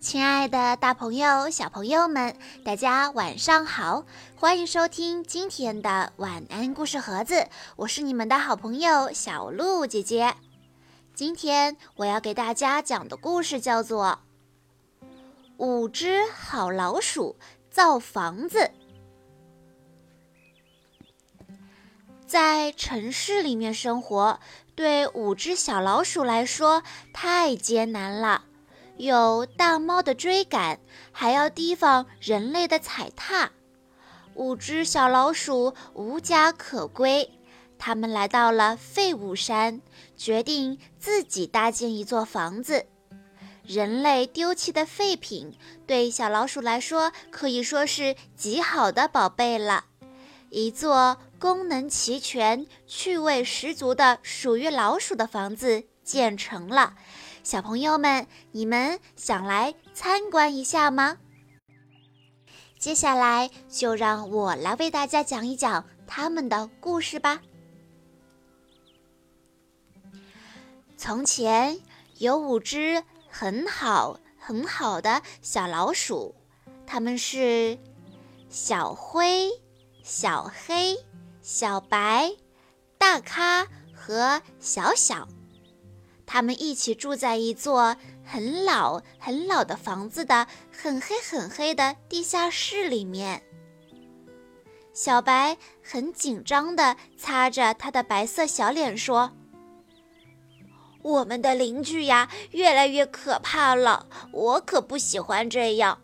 亲爱的，大朋友、小朋友们，大家晚上好！欢迎收听今天的晚安故事盒子，我是你们的好朋友小鹿姐姐。今天我要给大家讲的故事叫做《五只好老鼠造房子》。在城市里面生活，对五只小老鼠来说太艰难了。有大猫的追赶，还要提防人类的踩踏。五只小老鼠无家可归，它们来到了废物山，决定自己搭建一座房子。人类丢弃的废品，对小老鼠来说可以说是极好的宝贝了。一座功能齐全、趣味十足的属于老鼠的房子建成了。小朋友们，你们想来参观一下吗？接下来就让我来为大家讲一讲他们的故事吧。从前有五只很好很好的小老鼠，它们是小灰、小黑、小白、大咖和小小。他们一起住在一座很老很老的房子的很黑很黑的地下室里面。小白很紧张地擦着他的白色小脸说：“我们的邻居呀，越来越可怕了，我可不喜欢这样。”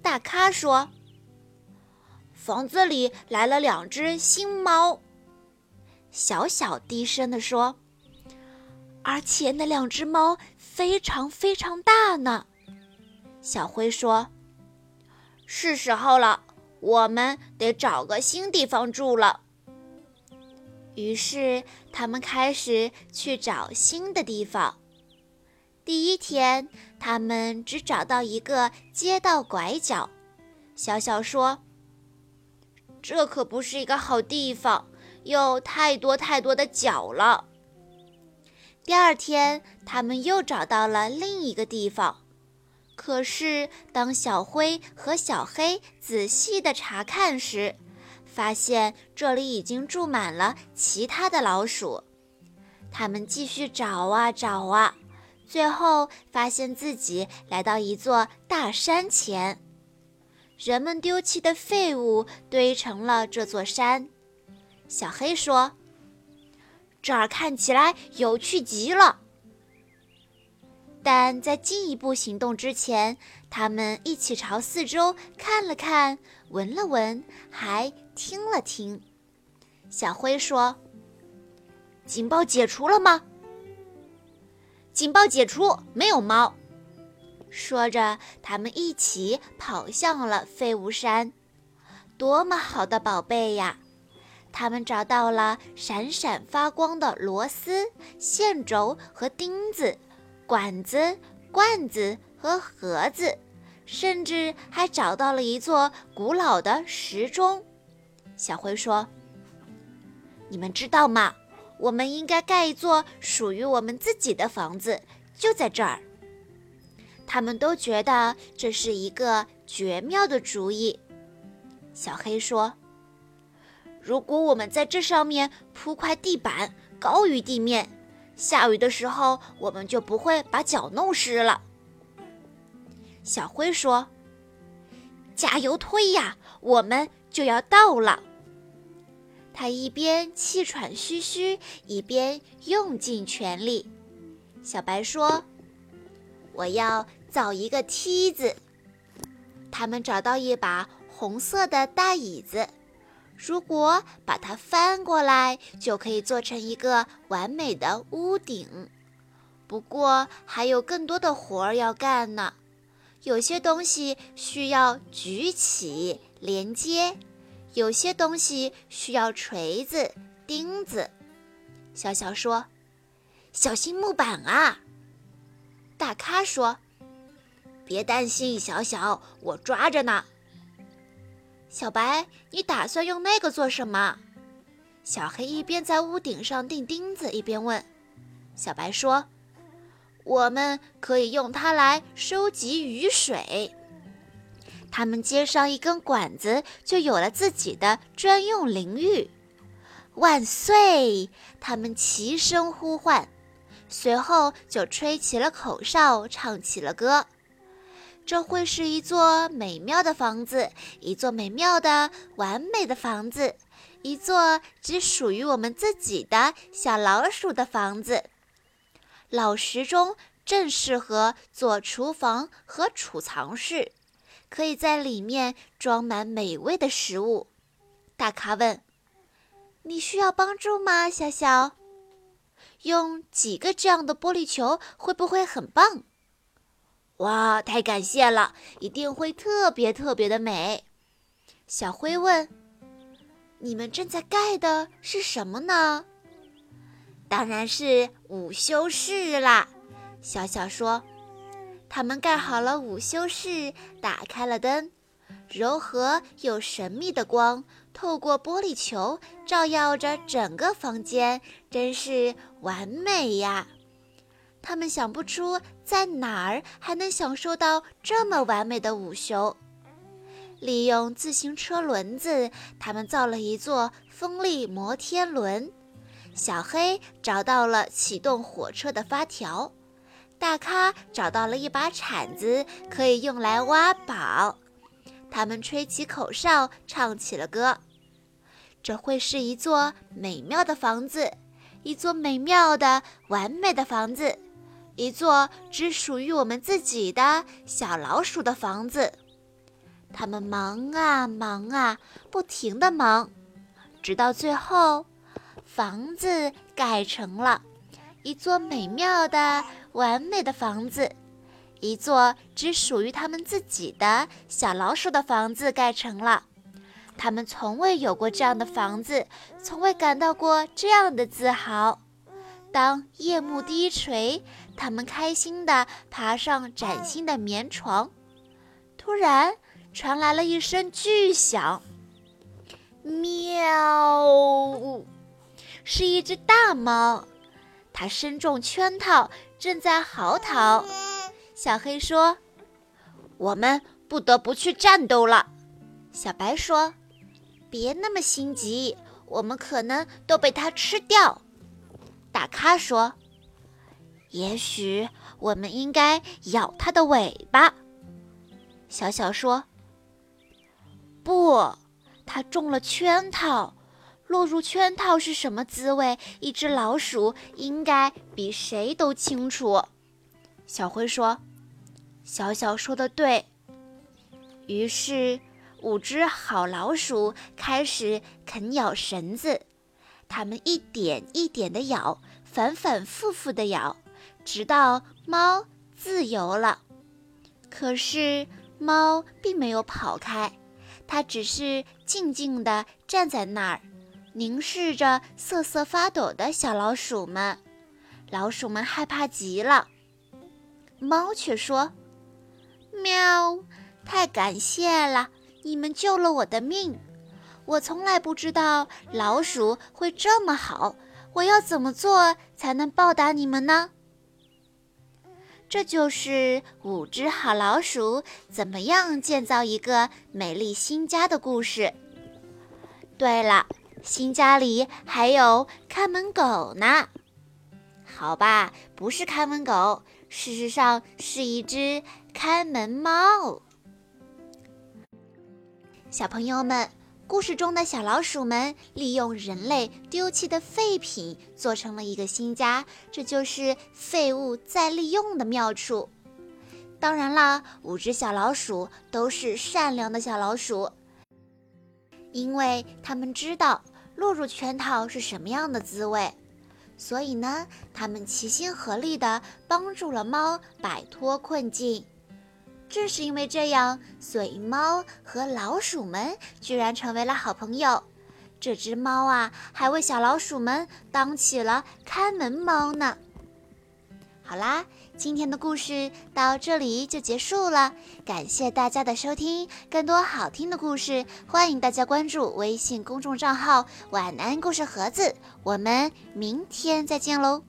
大咖说：“房子里来了两只新猫。”小小低声地说。而且那两只猫非常非常大呢，小灰说：“是时候了，我们得找个新地方住了。”于是他们开始去找新的地方。第一天，他们只找到一个街道拐角。小小说：“这可不是一个好地方，有太多太多的角了。”第二天，他们又找到了另一个地方。可是，当小灰和小黑仔细地查看时，发现这里已经住满了其他的老鼠。他们继续找啊找啊，最后发现自己来到一座大山前。人们丢弃的废物堆成了这座山。小黑说。这儿看起来有趣极了，但在进一步行动之前，他们一起朝四周看了看，闻了闻，还听了听。小灰说：“警报解除了吗？”“警报解除，没有猫。”说着，他们一起跑向了废物山。多么好的宝贝呀！他们找到了闪闪发光的螺丝、线轴和钉子，管子、罐子和盒子，甚至还找到了一座古老的时钟。小灰说：“你们知道吗？我们应该盖一座属于我们自己的房子，就在这儿。”他们都觉得这是一个绝妙的主意。小黑说。如果我们在这上面铺块地板，高于地面，下雨的时候我们就不会把脚弄湿了。小灰说：“加油推呀，我们就要到了。”他一边气喘吁吁，一边用尽全力。小白说：“我要造一个梯子。”他们找到一把红色的大椅子。如果把它翻过来，就可以做成一个完美的屋顶。不过还有更多的活儿要干呢。有些东西需要举起连接，有些东西需要锤子、钉子。小小说：“小心木板啊！”大咖说：“别担心，小小，我抓着呢。”小白，你打算用那个做什么？小黑一边在屋顶上钉钉子，一边问。小白说：“我们可以用它来收集雨水。他们接上一根管子，就有了自己的专用淋浴。万岁！他们齐声呼唤，随后就吹起了口哨，唱起了歌。这会是一座美妙的房子，一座美妙的、完美的房子，一座只属于我们自己的小老鼠的房子。老时钟正适合做厨房和储藏室。可以在里面装满美味的食物。大咖问：“你需要帮助吗，小小？用几个这样的玻璃球会不会很棒？”“哇，太感谢了，一定会特别特别的美。”小灰问：“你们正在盖的是什么呢？”“当然是午休室啦。”小小说。他们盖好了午休室，打开了灯，柔和又神秘的光透过玻璃球，照耀着整个房间，真是完美呀！他们想不出在哪儿还能享受到这么完美的午休。利用自行车轮子，他们造了一座风力摩天轮。小黑找到了启动火车的发条。大咖找到了一把铲子，可以用来挖宝。他们吹起口哨，唱起了歌。这会是一座美妙的房子，一座美妙的、完美的房子，一座只属于我们自己的小老鼠的房子。他们忙啊忙啊，不停地忙，直到最后，房子盖成了，一座美妙的。完美的房子，一座只属于他们自己的小老鼠的房子盖成了。他们从未有过这样的房子，从未感到过这样的自豪。当夜幕低垂，他们开心地爬上崭新的棉床。突然传来了一声巨响，喵！是一只大猫，它身中圈套。正在嚎啕，小黑说：“我们不得不去战斗了。”小白说：“别那么心急，我们可能都被它吃掉。”大咖说：“也许我们应该咬它的尾巴。”小小说：“不，它中了圈套。”落入圈套是什么滋味？一只老鼠应该比谁都清楚。小灰说：“小小说的对。”于是，五只好老鼠开始啃咬绳子。它们一点一点地咬，反反复复地咬，直到猫自由了。可是，猫并没有跑开，它只是静静地站在那儿。凝视着瑟瑟发抖的小老鼠们，老鼠们害怕极了。猫却说：“喵，太感谢了，你们救了我的命。我从来不知道老鼠会这么好，我要怎么做才能报答你们呢？”这就是五只好老鼠怎么样建造一个美丽新家的故事。对了。新家里还有看门狗呢，好吧，不是看门狗，事实上是一只看门猫。小朋友们，故事中的小老鼠们利用人类丢弃的废品做成了一个新家，这就是废物再利用的妙处。当然啦，五只小老鼠都是善良的小老鼠。因为他们知道落入圈套是什么样的滋味，所以呢，他们齐心合力地帮助了猫摆脱困境。正是因为这样，所以猫和老鼠们居然成为了好朋友。这只猫啊，还为小老鼠们当起了看门猫呢。好啦。今天的故事到这里就结束了，感谢大家的收听。更多好听的故事，欢迎大家关注微信公众账号“晚安故事盒子”。我们明天再见喽！